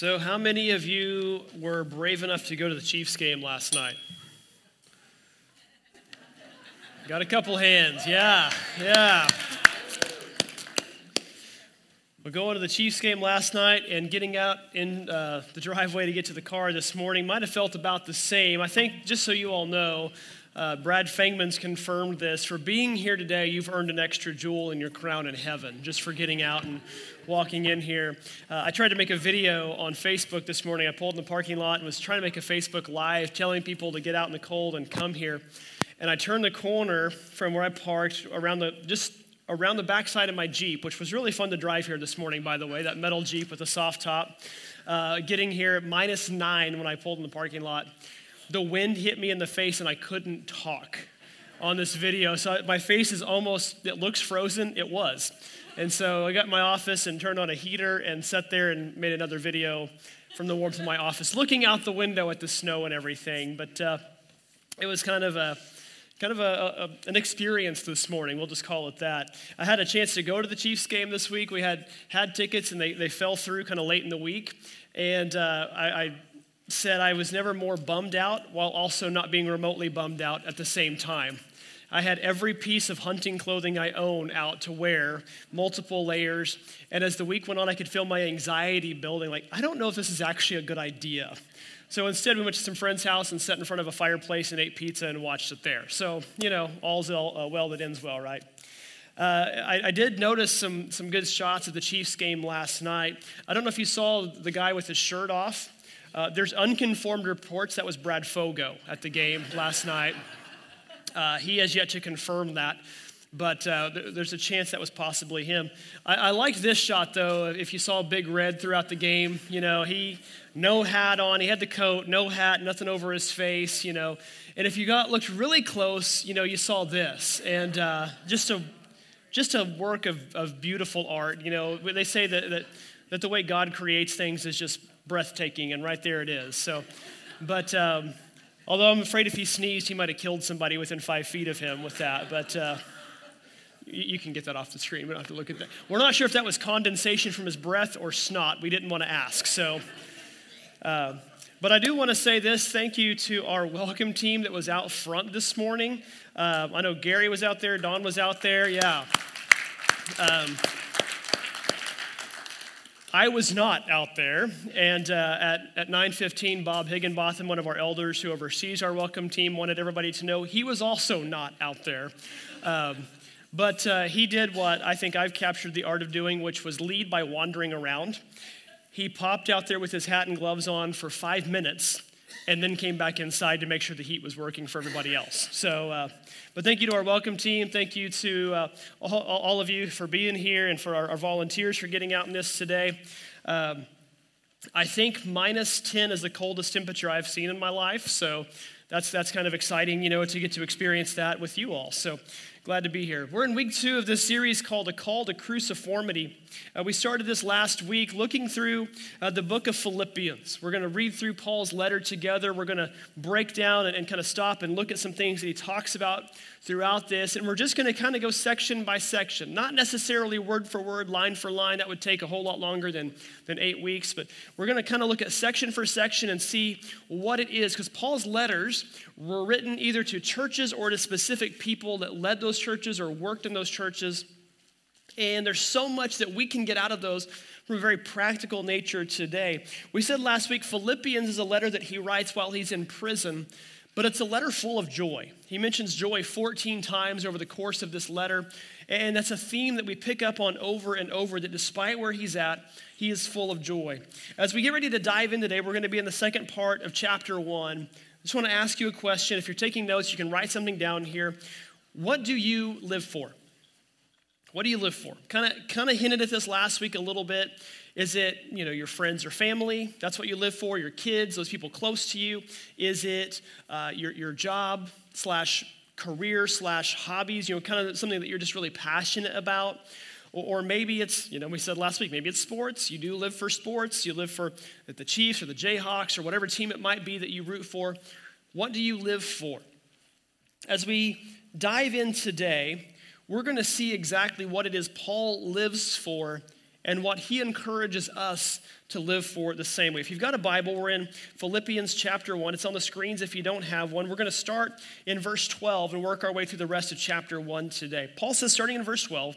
So, how many of you were brave enough to go to the Chiefs game last night? Got a couple hands. Yeah, yeah. We're going to the Chiefs game last night and getting out in uh, the driveway to get to the car this morning might have felt about the same. I think, just so you all know, uh, Brad Fangman's confirmed this. For being here today, you've earned an extra jewel in your crown in heaven, just for getting out and walking in here. Uh, I tried to make a video on Facebook this morning. I pulled in the parking lot and was trying to make a Facebook Live telling people to get out in the cold and come here. And I turned the corner from where I parked around the just around the backside of my Jeep, which was really fun to drive here this morning, by the way, that metal Jeep with a soft top. Uh, getting here at minus nine when I pulled in the parking lot the wind hit me in the face and I couldn't talk on this video. So my face is almost, it looks frozen. It was. And so I got my office and turned on a heater and sat there and made another video from the warmth of my office, looking out the window at the snow and everything. But uh, it was kind of a kind of a, a, an experience this morning. We'll just call it that. I had a chance to go to the Chiefs game this week. We had had tickets and they, they fell through kind of late in the week. And uh, I, I said I was never more bummed out while also not being remotely bummed out at the same time. I had every piece of hunting clothing I own out to wear, multiple layers. And as the week went on, I could feel my anxiety building like, I don't know if this is actually a good idea. So instead, we went to some friend's house and sat in front of a fireplace and ate pizza and watched it there. So, you know, all's well, uh, that ends well, right? Uh, I, I, did notice some, some good shots of the Chiefs game last night. I don't know if you saw the guy with his shirt off. Uh, there's unconformed reports that was Brad Fogo at the game last night. Uh, he has yet to confirm that, but uh, th- there's a chance that was possibly him. I-, I liked this shot though. If you saw Big Red throughout the game, you know he no hat on. He had the coat, no hat, nothing over his face. You know, and if you got looked really close, you know you saw this, and uh, just a just a work of, of beautiful art. You know, they say that, that that the way God creates things is just breathtaking, and right there it is. So, but um, although I'm afraid if he sneezed, he might have killed somebody within five feet of him with that. But uh, you, can get that off the screen. We don't have to look at that. We're not sure if that was condensation from his breath or snot. We didn't want to ask. So, uh, but I do want to say this thank you to our welcome team that was out front this morning. Uh, I know Gary was out there, Don was out there. Yeah. Um, I was not out there, and uh, at, at 9.15, Bob Higginbotham, one of our elders who oversees our welcome team, wanted everybody to know he was also not out there. Um, but uh, he did what I think I've captured the art of doing, which was lead by wandering around. He popped out there with his hat and gloves on for five minutes and then came back inside to make sure the heat was working for everybody else. So, uh, but thank you to our welcome team. Thank you to uh, all, all, of you for being here and for our, our, volunteers for getting out in this today. Um, I think minus 10 is the coldest temperature I've seen in my life. So that's, that's kind of exciting, you know, to get to experience that with you all. So Glad to be here. We're in week two of this series called A Call to Cruciformity. Uh, we started this last week looking through uh, the book of Philippians. We're going to read through Paul's letter together. We're going to break down and, and kind of stop and look at some things that he talks about throughout this. And we're just going to kind of go section by section, not necessarily word for word, line for line. That would take a whole lot longer than, than eight weeks. But we're going to kind of look at section for section and see what it is. Because Paul's letters were written either to churches or to specific people that led those churches or worked in those churches. And there's so much that we can get out of those from a very practical nature today. We said last week Philippians is a letter that he writes while he's in prison. But it's a letter full of joy. He mentions joy 14 times over the course of this letter. And that's a theme that we pick up on over and over that despite where he's at, he is full of joy. As we get ready to dive in today, we're going to be in the second part of chapter one. I just want to ask you a question. If you're taking notes, you can write something down here. What do you live for? What do you live for? Kind of kind of hinted at this last week a little bit. Is it, you know, your friends or family? That's what you live for, your kids, those people close to you? Is it uh, your, your job slash career slash hobbies, you know, kind of something that you're just really passionate about? Or, or maybe it's, you know, we said last week, maybe it's sports. You do live for sports. You live for the Chiefs or the Jayhawks or whatever team it might be that you root for. What do you live for? As we dive in today, we're going to see exactly what it is Paul lives for and what he encourages us to live for the same way. If you've got a Bible, we're in Philippians chapter 1. It's on the screens if you don't have one. We're going to start in verse 12 and work our way through the rest of chapter 1 today. Paul says, starting in verse 12,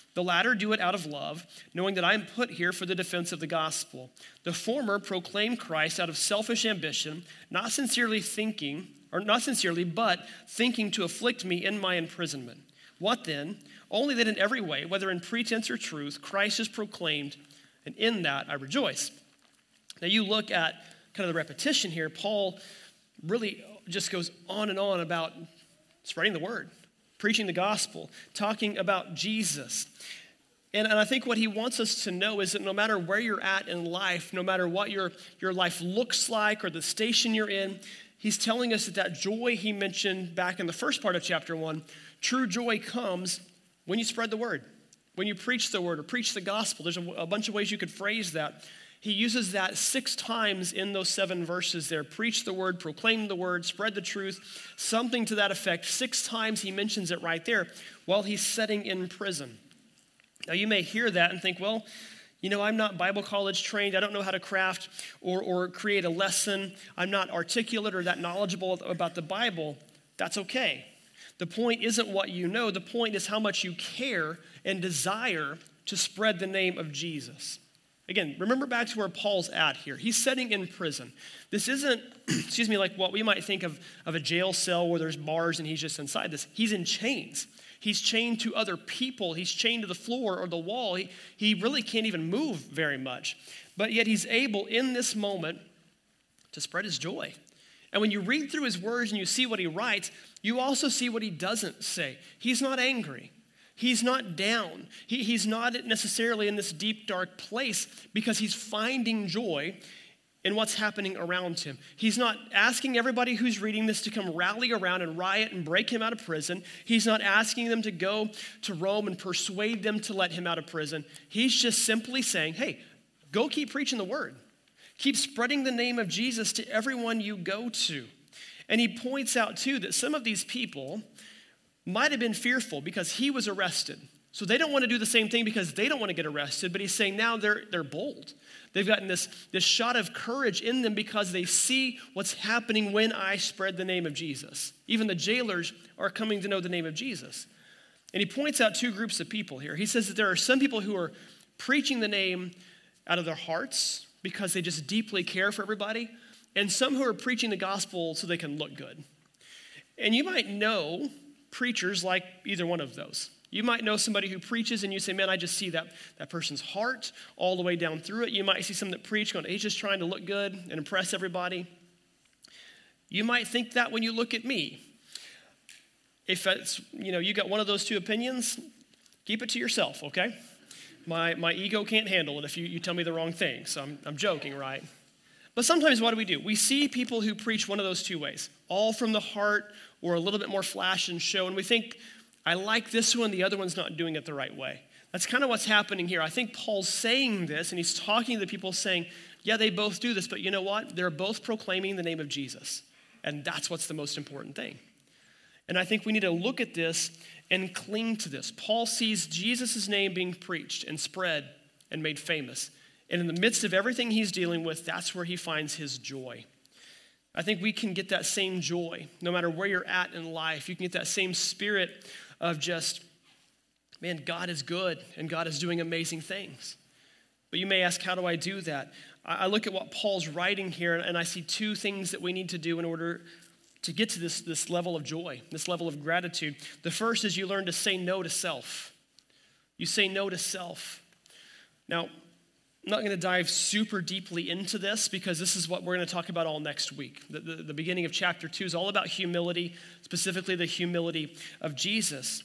The latter do it out of love, knowing that I am put here for the defense of the gospel. The former proclaim Christ out of selfish ambition, not sincerely thinking, or not sincerely, but thinking to afflict me in my imprisonment. What then? Only that in every way, whether in pretense or truth, Christ is proclaimed, and in that I rejoice. Now you look at kind of the repetition here, Paul really just goes on and on about spreading the word, preaching the gospel, talking about Jesus. And, and I think what he wants us to know is that no matter where you're at in life, no matter what your, your life looks like or the station you're in, he's telling us that that joy he mentioned back in the first part of chapter one, true joy comes when you spread the word, when you preach the word or preach the gospel. There's a, a bunch of ways you could phrase that. He uses that six times in those seven verses there. Preach the word, proclaim the word, spread the truth, something to that effect. Six times he mentions it right there while he's sitting in prison. Now, you may hear that and think, well, you know, I'm not Bible college trained. I don't know how to craft or, or create a lesson. I'm not articulate or that knowledgeable about the Bible. That's okay. The point isn't what you know, the point is how much you care and desire to spread the name of Jesus. Again, remember back to where Paul's at here. He's sitting in prison. This isn't, excuse me, like what we might think of, of a jail cell where there's bars and he's just inside this. He's in chains. He's chained to other people. He's chained to the floor or the wall. He, he really can't even move very much. But yet he's able in this moment to spread his joy. And when you read through his words and you see what he writes, you also see what he doesn't say. He's not angry. He's not down. He, he's not necessarily in this deep, dark place because he's finding joy in what's happening around him. He's not asking everybody who's reading this to come rally around and riot and break him out of prison. He's not asking them to go to Rome and persuade them to let him out of prison. He's just simply saying, hey, go keep preaching the word. Keep spreading the name of Jesus to everyone you go to. And he points out, too, that some of these people might have been fearful because he was arrested. So they don't want to do the same thing because they don't want to get arrested, but he's saying now they're, they're bold. They've gotten this, this shot of courage in them because they see what's happening when I spread the name of Jesus. Even the jailers are coming to know the name of Jesus. And he points out two groups of people here. He says that there are some people who are preaching the name out of their hearts because they just deeply care for everybody, and some who are preaching the gospel so they can look good. And you might know preachers like either one of those. You might know somebody who preaches and you say, man, I just see that, that person's heart all the way down through it. You might see someone that preach going, he's just trying to look good and impress everybody. You might think that when you look at me. If it's, you know, you got one of those two opinions, keep it to yourself, okay? My, my ego can't handle it if you, you tell me the wrong thing. So I'm, I'm joking, right? But sometimes what do we do? We see people who preach one of those two ways, all from the heart or a little bit more flash and show, and we think, I like this one, the other one's not doing it the right way. That's kind of what's happening here. I think Paul's saying this, and he's talking to the people saying, yeah, they both do this, but you know what? They're both proclaiming the name of Jesus. And that's what's the most important thing. And I think we need to look at this and cling to this. Paul sees Jesus' name being preached and spread and made famous. And in the midst of everything he's dealing with, that's where he finds his joy. I think we can get that same joy no matter where you're at in life. You can get that same spirit of just, man, God is good and God is doing amazing things. But you may ask, how do I do that? I look at what Paul's writing here and I see two things that we need to do in order to get to this, this level of joy, this level of gratitude. The first is you learn to say no to self. You say no to self. Now, I'm not going to dive super deeply into this because this is what we're going to talk about all next week. The, the, the, beginning of chapter two is all about humility, specifically the humility of Jesus.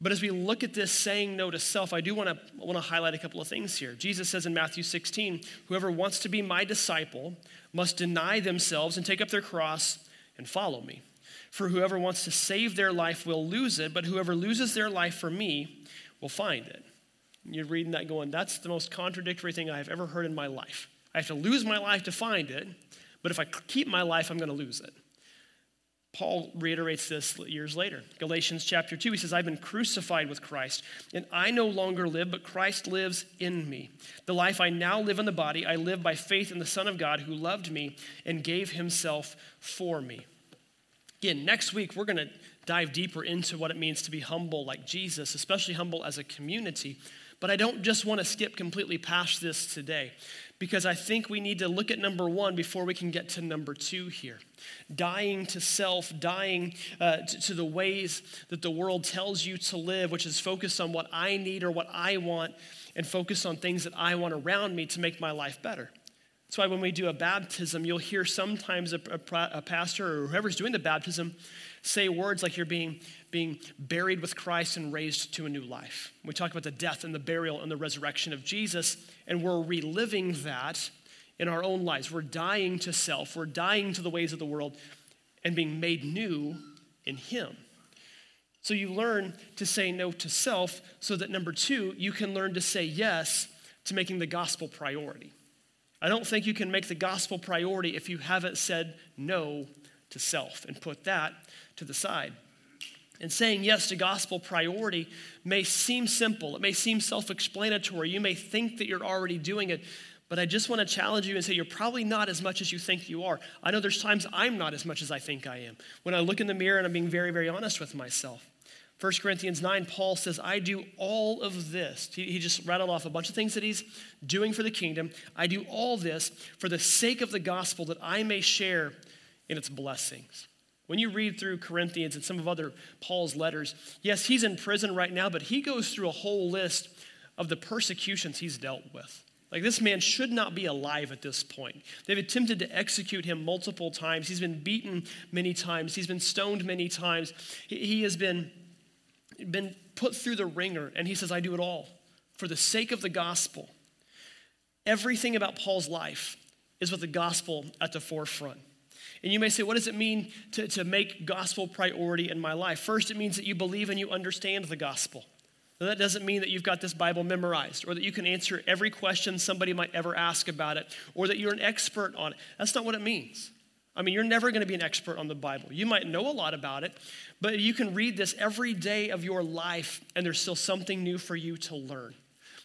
But as we look at this saying no to self, I do want to, want to highlight a couple of things here. Jesus says in Matthew 16, Whoever wants to be my disciple must deny themselves and take up their cross and follow me. For whoever wants to save their life will lose it, but whoever loses their life for me will find it. You're reading that going, that's the most contradictory thing I have ever heard in my life. I have to lose my life to find it, but if I keep my life, I'm going to lose it. Paul reiterates this years later. Galatians chapter 2, he says, I've been crucified with Christ, and I no longer live, but Christ lives in me. The life I now live in the body, I live by faith in the Son of God who loved me and gave himself for me. Again, next week, we're going to dive deeper into what it means to be humble like Jesus, especially humble as a community. But I don't just want to skip completely past this today because I think we need to look at number one before we can get to number two here. Dying to self, dying uh, to, to the ways that the world tells you to live, which is focused on what I need or what I want, and focus on things that I want around me to make my life better. That's why when we do a baptism, you'll hear sometimes a, a, a pastor or whoever's doing the baptism say words like you're being, being buried with Christ and raised to a new life. We talk about the death and the burial and the resurrection of Jesus, and we're reliving that in our own lives. We're dying to self, we're dying to the ways of the world, and being made new in Him. So you learn to say no to self, so that number two, you can learn to say yes to making the gospel priority. I don't think you can make the gospel priority if you haven't said no to self and put that to the side. And saying yes to gospel priority may seem simple, it may seem self explanatory. You may think that you're already doing it, but I just want to challenge you and say you're probably not as much as you think you are. I know there's times I'm not as much as I think I am. When I look in the mirror and I'm being very, very honest with myself. 1 Corinthians 9, Paul says, I do all of this. He, he, just rattled off a bunch of things that he's doing for the kingdom. I do all this for the sake of the gospel that I may share in its blessings. When you read through Corinthians and some of other Paul's letters, yes, he's in prison right now, but he goes through a whole list of the persecutions he's dealt with. Like, this man should not be alive at this point. They've attempted to execute him multiple times. He's been beaten many times. He's been stoned many times. He has been, been put through the ringer, and he says, I do it all for the sake of the gospel. Everything about Paul's life is with the gospel at the forefront. And you may say, what does it mean to, to make gospel priority in my life? First, it means that you believe and you understand the gospel. Now, that doesn't mean that you've got this Bible memorized or that you can answer every question somebody might ever ask about it or that you're an expert on it. That's not what it means. I mean, you're never going to be an expert on the Bible. You might know a lot about it, but you can read this every day of your life and there's still something new for you to learn.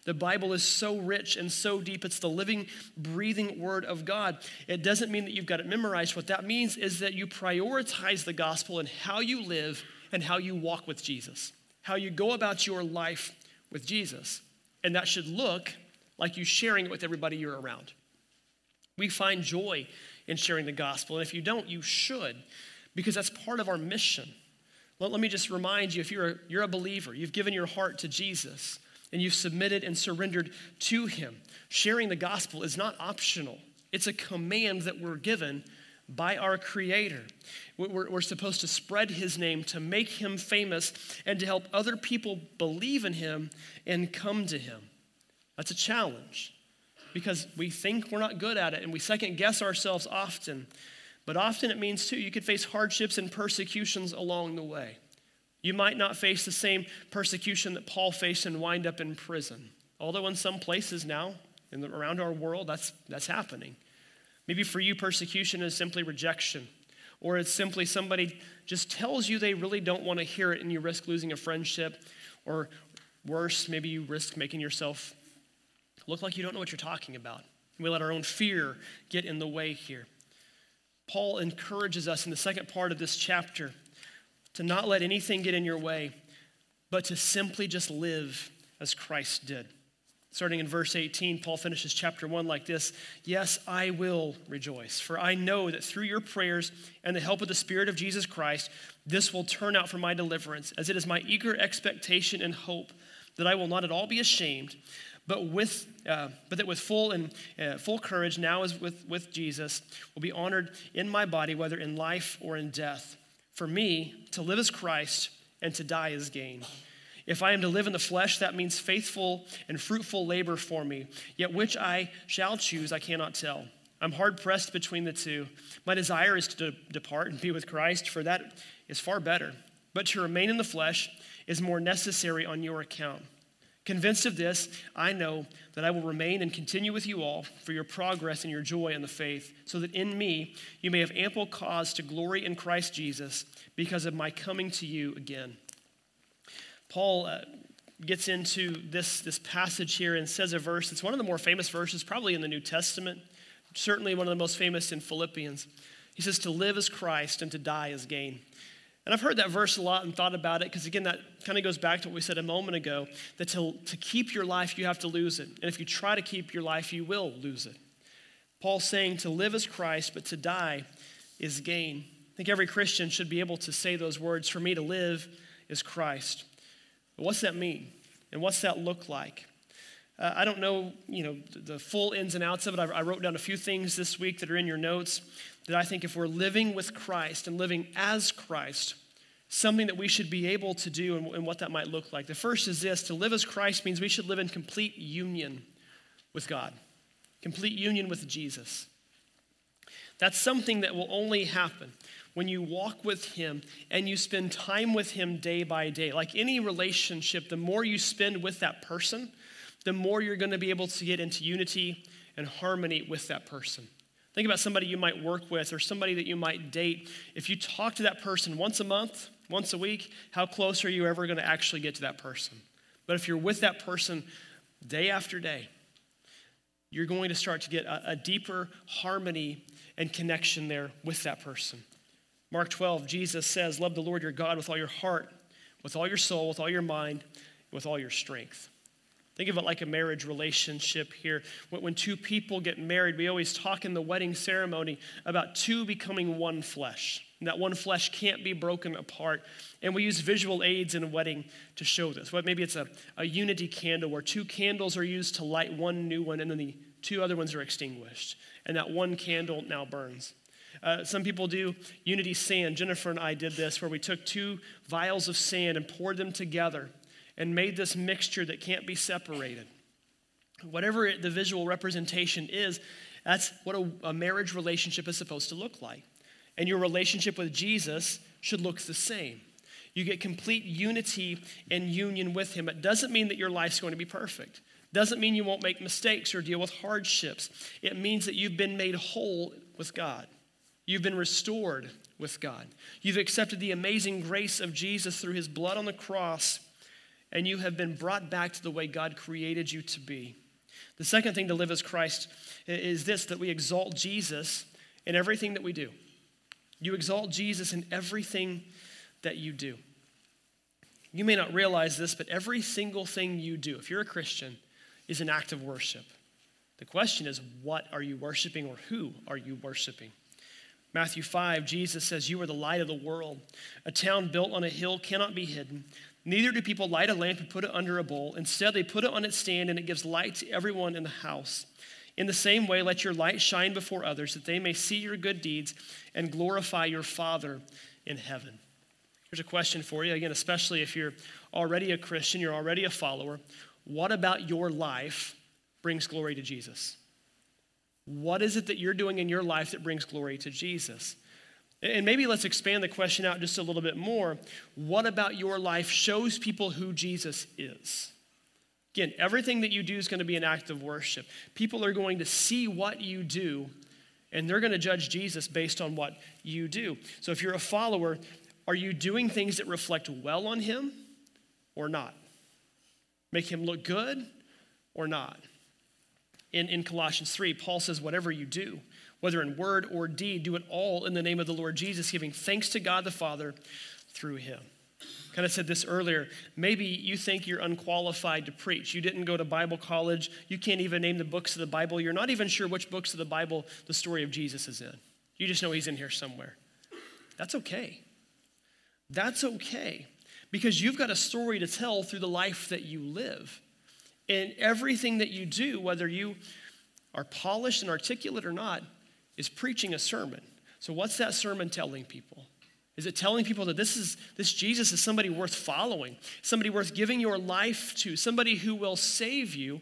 The Bible is so rich and so deep. It's the living, breathing word of God. It doesn't mean that you've got it memorized. What that means is that you prioritize the gospel in how you live and how you walk with Jesus, how you go about your life with Jesus. And that should look like you sharing it with everybody you're around. We find joy in sharing the gospel. And if you don't, you should, because that's part of our mission. Let, let me just remind you if you're a, you're a believer, you've given your heart to Jesus and you've submitted and surrendered to Him. Sharing the gospel is not optional, it's a command that we're given by our Creator. We're, we're, supposed to spread His name, to make Him famous, and to help other people believe in Him and come to Him. That's a challenge because we think we're not good at it and we second guess ourselves often. But often it means, too, you could face hardships and persecutions along the way. You might not face the same persecution that Paul faced and wind up in prison. Although, in some places now, in the, around our world, that's, that's happening. Maybe for you, persecution is simply rejection, or it's simply somebody just tells you they really don't want to hear it and you risk losing a friendship, or worse, maybe you risk making yourself look like you don't know what you're talking about. We let our own fear get in the way here. Paul encourages us in the second part of this chapter to not let anything get in your way, but to simply just live as Christ did. Starting in verse 18, Paul finishes chapter 1 like this Yes, I will rejoice, for I know that through your prayers and the help of the Spirit of Jesus Christ, this will turn out for my deliverance, as it is my eager expectation and hope that I will not at all be ashamed, but, with, uh, but that with full, and, uh, full courage, now as with, with Jesus, will be honored in my body, whether in life or in death. For me, to live is Christ, and to die is gain. If I am to live in the flesh, that means faithful and fruitful labor for me. Yet which I shall choose, I cannot tell. I'm hard pressed between the two. My desire is to de- depart and be with Christ, for that is far better. But to remain in the flesh is more necessary on your account. Convinced of this, I know that I will remain and continue with you all for your progress and your joy in the faith, so that in me you may have ample cause to glory in Christ Jesus because of my coming to you again. Paul uh, gets into this, this passage here and says a verse. It's one of the more famous verses, probably in the New Testament, certainly one of the most famous in Philippians. He says, To live is Christ and to die is gain. And I've heard that verse a lot and thought about it because, again, that kind of goes back to what we said a moment ago that to, to keep your life, you have to lose it. And if you try to keep your life, you will lose it. Paul's saying to live is Christ, but to die is gain. I think every Christian should be able to say those words for me to live is Christ. But what's that mean? And what's that look like? Uh, I don't know, you know, the full ins and outs of it. I, I wrote down a few things this week that are in your notes that I think if we're living with Christ and living as Christ, something that we should be able to do and, and what that might look like. The first is this to live as Christ means we should live in complete union with God, complete union with Jesus. That's something that will only happen when you walk with Him and you spend time with Him day by day. Like any relationship, the more you spend with that person, the more you're going to be able to get into unity and harmony with that person. Think about somebody you might work with or somebody that you might date. If you talk to that person once a month, once a week, how close are you ever going to actually get to that person? But if you're with that person day after day, you're going to start to get a, a deeper harmony and connection there with that person. Mark 12, Jesus says, Love the Lord your God with all your heart, with all your soul, with all your mind, with all your strength. Think of it like a marriage relationship here. When two people get married, we always talk in the wedding ceremony about two becoming one flesh. And that one flesh can't be broken apart. And we use visual aids in a wedding to show this. Well, maybe it's a, a unity candle where two candles are used to light one new one, and then the two other ones are extinguished. And that one candle now burns. Uh, some people do unity sand. Jennifer and I did this where we took two vials of sand and poured them together and made this mixture that can't be separated. Whatever it, the visual representation is, that's what a, a marriage relationship is supposed to look like. And your relationship with Jesus should look the same. You get complete unity and union with Him. It doesn't mean that your life's going to be perfect. Doesn't mean you won't make mistakes or deal with hardships. It means that you've been made whole with God. You've been restored with God. You've accepted the amazing grace of Jesus through His blood on the cross and you have been brought back to the way God created you to be. The second thing to live as Christ is this that we exalt Jesus in everything that we do. You exalt Jesus in everything that you do. You may not realize this, but every single thing you do, if you're a Christian, is an act of worship. The question is, what are you worshiping or who are you worshiping? Matthew 5, Jesus says, You are the light of the world. A town built on a hill cannot be hidden. Neither do people light a lamp and put it under a bowl. Instead, they put it on its stand and it gives light to everyone in the house. In the same way, let your light shine before others that they may see your good deeds and glorify your Father in heaven. Here's a question for you, again, especially if you're already a Christian, you're already a follower. What about your life brings glory to Jesus? What is it that you're doing in your life that brings glory to Jesus? And maybe let's expand the question out just a little bit more. What about your life shows people who Jesus is? Again, everything that you do is going to be an act of worship. People are going to see what you do, and they're going to judge Jesus based on what you do. So if you're a follower, are you doing things that reflect well on him or not? Make him look good or not? In, in Colossians 3, Paul says, whatever you do, whether in word or deed, do it all in the name of the Lord Jesus, giving thanks to God the Father through him. Kind of said this earlier. Maybe you think you're unqualified to preach. You didn't go to Bible college. You can't even name the books of the Bible. You're not even sure which books of the Bible the story of Jesus is in. You just know he's in here somewhere. That's okay. That's okay because you've got a story to tell through the life that you live. And everything that you do, whether you are polished and articulate or not, is preaching a sermon. So, what's that sermon telling people? Is it telling people that this is this Jesus is somebody worth following, somebody worth giving your life to, somebody who will save you?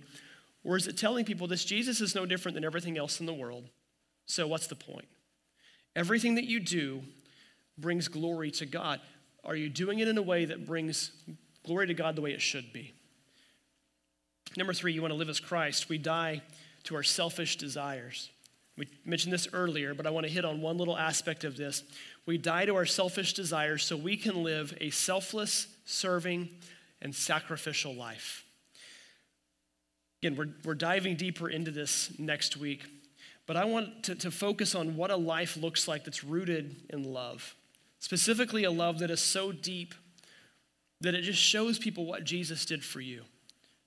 Or is it telling people this Jesus is no different than everything else in the world? So, what's the point? Everything that you do brings glory to God. Are you doing it in a way that brings glory to God the way it should be? Number three, you want to live as Christ. We die to our selfish desires. We mentioned this earlier, but I want to hit on one little aspect of this. We die to our selfish desires so we can live a selfless, serving, and sacrificial life. Again, we're, we're diving deeper into this next week, but I want to, to focus on what a life looks like that's rooted in love. Specifically, a love that is so deep that it just shows people what Jesus did for you.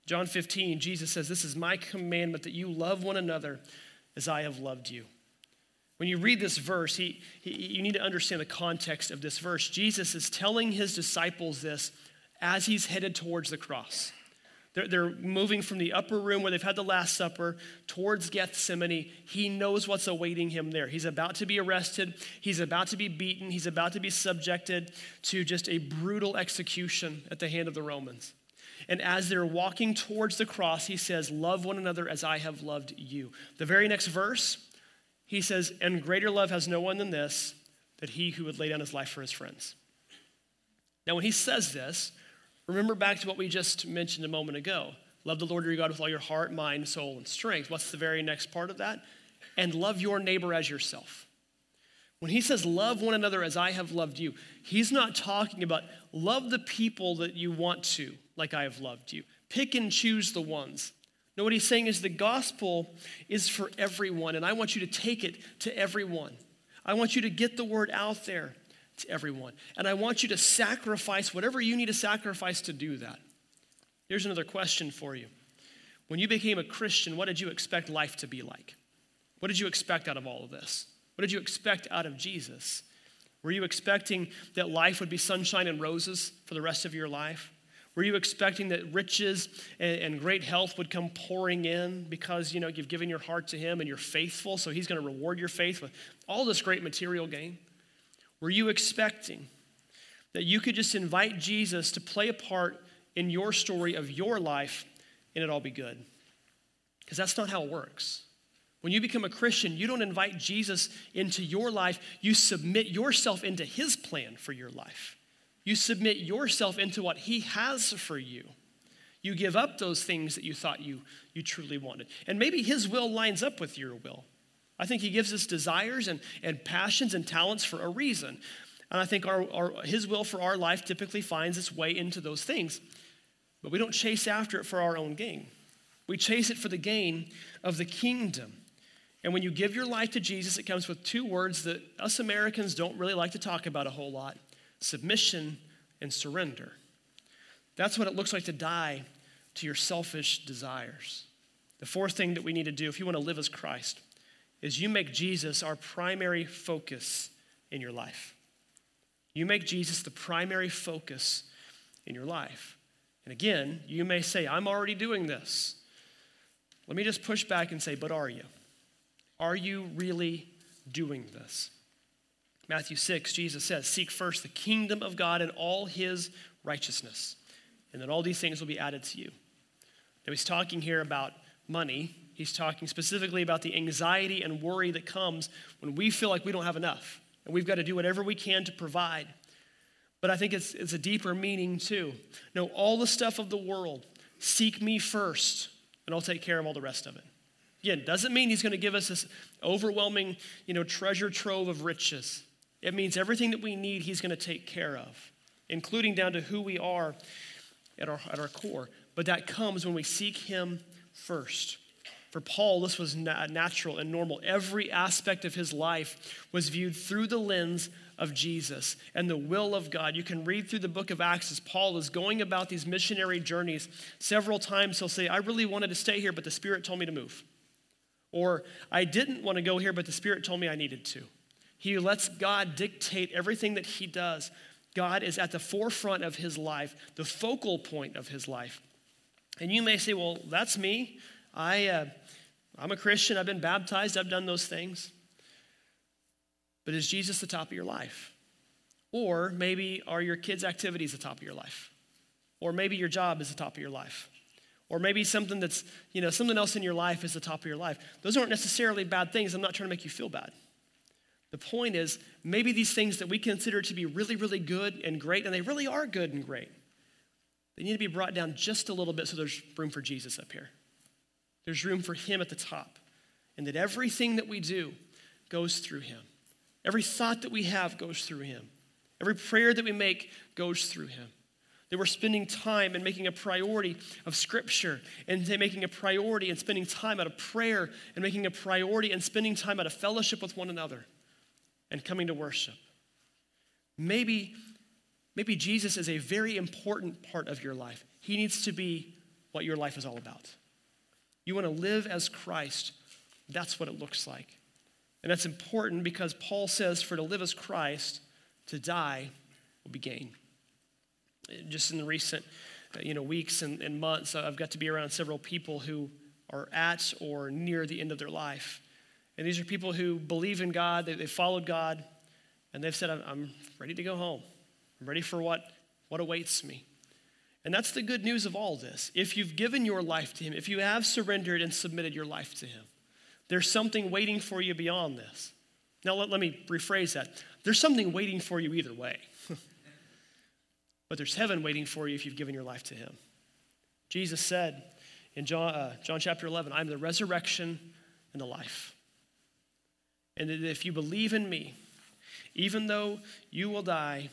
John 15, Jesus says, This is my commandment that you love one another as I have loved you. When you read this verse, he, he, you need to understand the context of this verse. Jesus is telling his disciples this as he's headed towards the cross. They're, they're moving from the upper room where they've had the Last Supper towards Gethsemane. He knows what's awaiting him there. He's about to be arrested, he's about to be beaten, he's about to be subjected to just a brutal execution at the hand of the Romans. And as they're walking towards the cross, he says, Love one another as I have loved you. The very next verse, he says, And greater love has no one than this, that he who would lay down his life for his friends. Now, when he says this, remember back to what we just mentioned a moment ago. Love the Lord your God with all your heart, mind, soul, and strength. What's the very next part of that? And love your neighbor as yourself. When he says, Love one another as I have loved you, he's not talking about love the people that you want to, like I have loved you. Pick and choose the ones. No, what he's saying is the gospel is for everyone, and I want you to take it to everyone. I want you to get the word out there to everyone. And I want you to sacrifice whatever you need to sacrifice to do that. Here's another question for you. When you became a Christian, what did you expect life to be like? What did you expect out of all of this? What did you expect out of Jesus? Were you expecting that life would be sunshine and roses for the rest of your life? Were you expecting that riches and, and, great health would come pouring in because you know you've given your heart to him and you're faithful, so he's going to reward your faith with all this great material gain? Were you expecting that you could just invite Jesus to play a part in your story of your life and it all be good? Because that's not how it works. When you become a Christian, you don't invite Jesus into your life, you submit yourself into his plan for your life. You submit yourself into what He has for you. You give up those things that you thought you, you truly wanted. And maybe His will lines up with your will. I think He gives us desires and, and passions and talents for a reason. And I think our, our, His will for our life typically finds its way into those things. But we don't chase after it for our own gain, we chase it for the gain of the kingdom. And when you give your life to Jesus, it comes with two words that us Americans don't really like to talk about a whole lot submission, and surrender. That's what it looks like to die to your selfish desires. The fourth thing that we need to do if you want to live as Christ is you make Jesus our primary focus in your life. You make Jesus the primary focus in your life. And again, you may say, I'm already doing this. Let me just push back and say, but are you? Are you really doing this? Matthew 6, Jesus says, Seek first the kingdom of God and all his righteousness, and then all these things will be added to you. Now, he's talking here about money. He's talking specifically about the anxiety and worry that comes when we feel like we don't have enough, and we've got to do whatever we can to provide. But I think it's, it's a deeper meaning too. No, all the stuff of the world, seek me first, and I'll take care of all the rest of it. Again, doesn't mean he's going to give us this overwhelming, you know, treasure trove of riches. It means everything that we need, He's going to take care of, including down to who we are at our, at our core. But that comes when we seek Him first. For Paul, this was natural and normal. Every aspect of his life was viewed through the lens of Jesus and the will of God. You can read through the book of Acts as Paul is going about these missionary journeys. Several times he'll say, I really wanted to stay here, but the Spirit told me to move. Or, I didn't want to go here, but the Spirit told me I needed to. He lets God dictate everything that he does. God is at the forefront of his life, the focal point of his life. And you may say, well, that's me. I, uh, I'm a Christian. I've been baptized. I've done those things. But is Jesus the top of your life? Or maybe are your kids' activities the top of your life? Or maybe your job is the top of your life? Or maybe something that's, you know, something else in your life is the top of your life. Those aren't necessarily bad things. I'm not trying to make you feel bad. The point is, maybe these things that we consider to be really, really good and great, and they really are good and great, they need to be brought down just a little bit so there's room for Jesus up here. There's room for Him at the top. And that everything that we do goes through Him. Every thought that we have goes through Him. Every prayer that we make goes through Him. That we're spending time and making a priority of Scripture and making a priority and spending time out of prayer and making a priority and spending time out of fellowship with one another and coming to worship. Maybe, maybe Jesus is a very important part of your life. He needs to be what your life is all about. You want to live as Christ, that's what it looks like. And that's important because Paul says for to live as Christ, to die will be gain. Just in the recent uh, you know, weeks and, and months, I've got to be around several people who are at or near the end of their life. And these are people who believe in God, they, they followed God, and they've said, I'm, I'm ready to go home. I'm ready for what, what awaits me. And that's the good news of all this. If you've given your life to Him, if you have surrendered and submitted your life to Him, there's something waiting for you beyond this. Now, let, let me rephrase that. There's something waiting for you either way. but there's heaven waiting for you if you've given your life to Him. Jesus said in John, uh, John chapter 11, I'm the resurrection and the life. And that if you believe in me, even though you will die,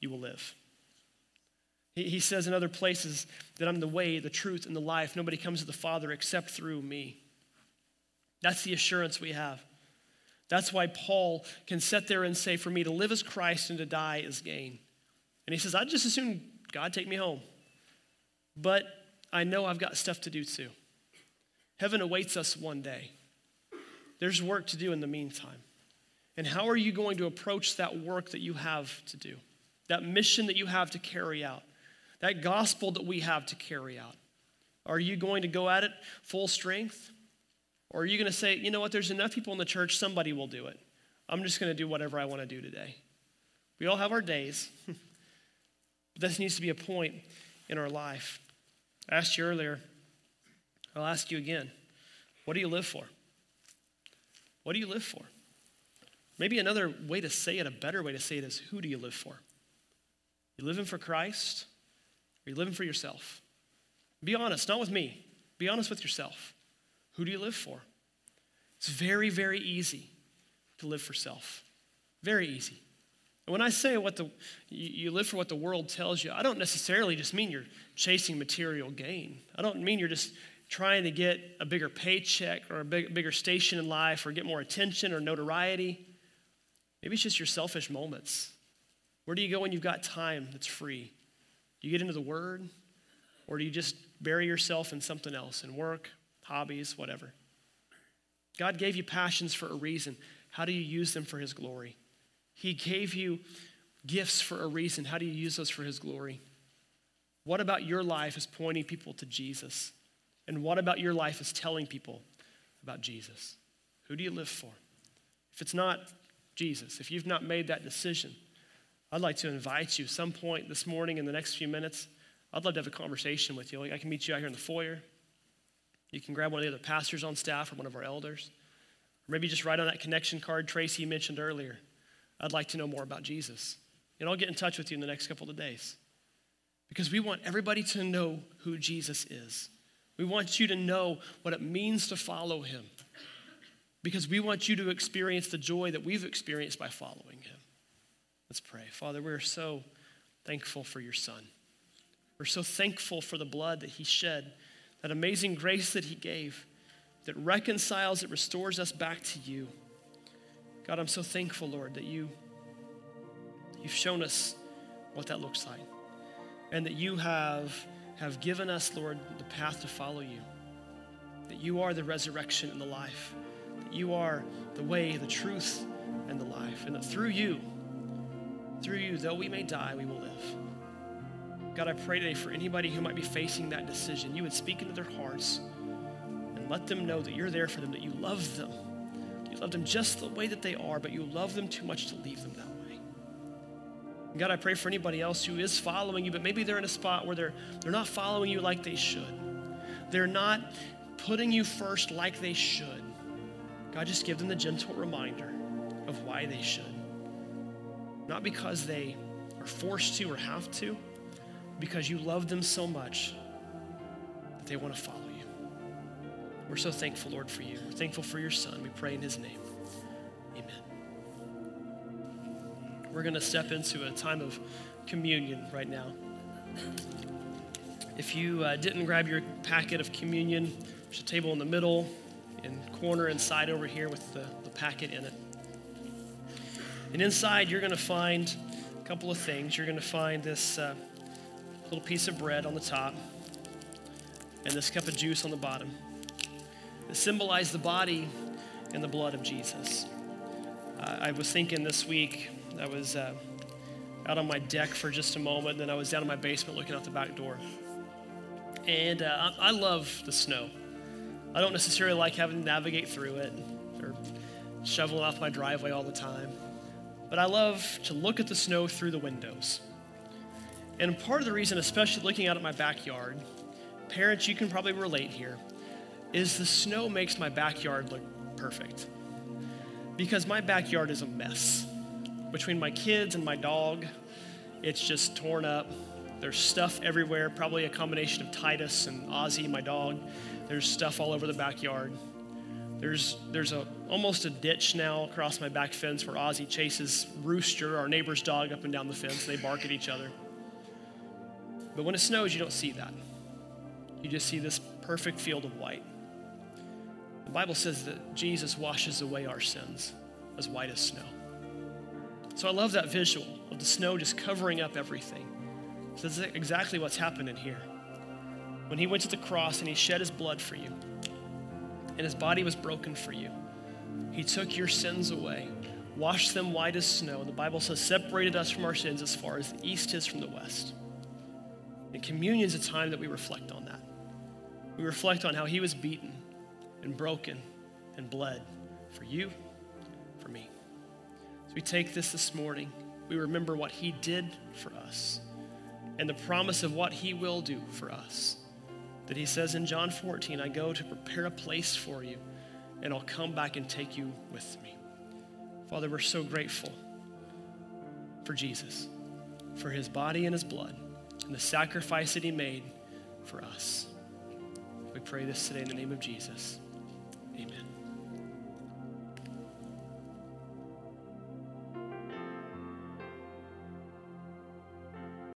you will live. He says in other places that I'm the way, the truth, and the life. Nobody comes to the Father except through me. That's the assurance we have. That's why Paul can sit there and say, For me to live as Christ and to die is gain. And he says, I'd just assume God take me home. But I know I've got stuff to do too. Heaven awaits us one day. There's work to do in the meantime. And how are you going to approach that work that you have to do? That mission that you have to carry out? that gospel that we have to carry out? Are you going to go at it full strength? Or are you going to say, you know what, there's enough people in the church, somebody will do it. I'm just going to do whatever I want to do today. We all have our days. but this needs to be a point in our life. I asked you earlier, I'll ask you again. What do you live for? What do you live for? Maybe another way to say it, a better way to say it is who do you live for? You living for Christ? Are you living for yourself? Be honest, not with me. Be honest with yourself. Who do you live for? It's very, very easy to live for self. Very easy. And when I say what the you live for what the world tells you, I don't necessarily just mean you're chasing material gain. I don't mean you're just trying to get a bigger paycheck or a big, bigger station in life or get more attention or notoriety. Maybe it's just your selfish moments. Where do you go when you've got time that's free? Do you get into the Word? Or do you just bury yourself in something else, in work, hobbies, whatever? God gave you passions for a reason. How do you use them for His glory? He gave you gifts for a reason. How do you use those for His glory? What about your life is pointing people to Jesus? And what about your life is telling people about Jesus? Who do you live for? If it's not Jesus, if you've not made that decision, I'd like to invite you some point this morning in the next few minutes. I'd love to have a conversation with you. I can meet you out here in the foyer. You can grab one of the other pastors on staff or one of our elders. Or maybe just write on that connection card Tracy mentioned earlier. I'd like to know more about Jesus. And I'll get in touch with you in the next couple of days. Because we want everybody to know who Jesus is. We want you to know what it means to follow him. Because we want you to experience the joy that we've experienced by following him. Let's pray. Father, we're so thankful for your Son. We're so thankful for the blood that he shed, that amazing grace that he gave, that reconciles, that restores us back to you. God, I'm so thankful, Lord, that you, you've shown us what that looks like. And that you have, have given us, Lord, the path to follow you. That you are the resurrection and the life. That you are the way, the truth, and the life. And that through you, through you, though we may die, we will live. God, I pray today for anybody who might be facing that decision, you would speak into their hearts and let them know that you're there for them, that you love them. You love them just the way that they are, but you love them too much to leave them that way. God, I pray for anybody else who is following you, but maybe they're in a spot where they're, they're not following you like they should. they're not putting you first like they should, God, just give them the gentle reminder of why they should. Not because they are forced to or have to, because you love them so much that they want to follow you. We're so thankful, Lord, for you. We're thankful for your son. We pray in his name. We're going to step into a time of communion right now. If you uh, didn't grab your packet of communion, there's a table in the middle and corner inside over here with the, the packet in it. And inside, you're going to find a couple of things. You're going to find this uh, little piece of bread on the top and this cup of juice on the bottom. It symbolize the body and the blood of Jesus. Uh, I was thinking this week, I was uh, out on my deck for just a moment, and then I was down in my basement looking out the back door. And uh, I love the snow. I don't necessarily like having to navigate through it or shoveling off my driveway all the time. But I love to look at the snow through the windows. And part of the reason, especially looking out at my backyard, parents, you can probably relate here, is the snow makes my backyard look perfect. Because my backyard is a mess. Between my kids and my dog, it's just torn up. There's stuff everywhere, probably a combination of Titus and Ozzy, my dog. There's stuff all over the backyard. There's, there's a, almost a ditch now across my back fence where Ozzy chases Rooster, our neighbor's dog, up and down the fence. They bark at each other. But when it snows, you don't see that. You just see this perfect field of white. The Bible says that Jesus washes away our sins as white as snow. So I love that visual of the snow just covering up everything. So this is exactly what's happening here. When he went to the cross and he shed his blood for you, and his body was broken for you, he took your sins away, washed them white as snow. The Bible says, separated us from our sins as far as the east is from the west. And communion is a time that we reflect on that. We reflect on how he was beaten and broken and bled for you, we take this this morning, we remember what he did for us and the promise of what he will do for us. That he says in John 14, I go to prepare a place for you, and I'll come back and take you with me. Father, we're so grateful for Jesus, for his body and his blood and the sacrifice that he made for us. We pray this today in the name of Jesus. Amen.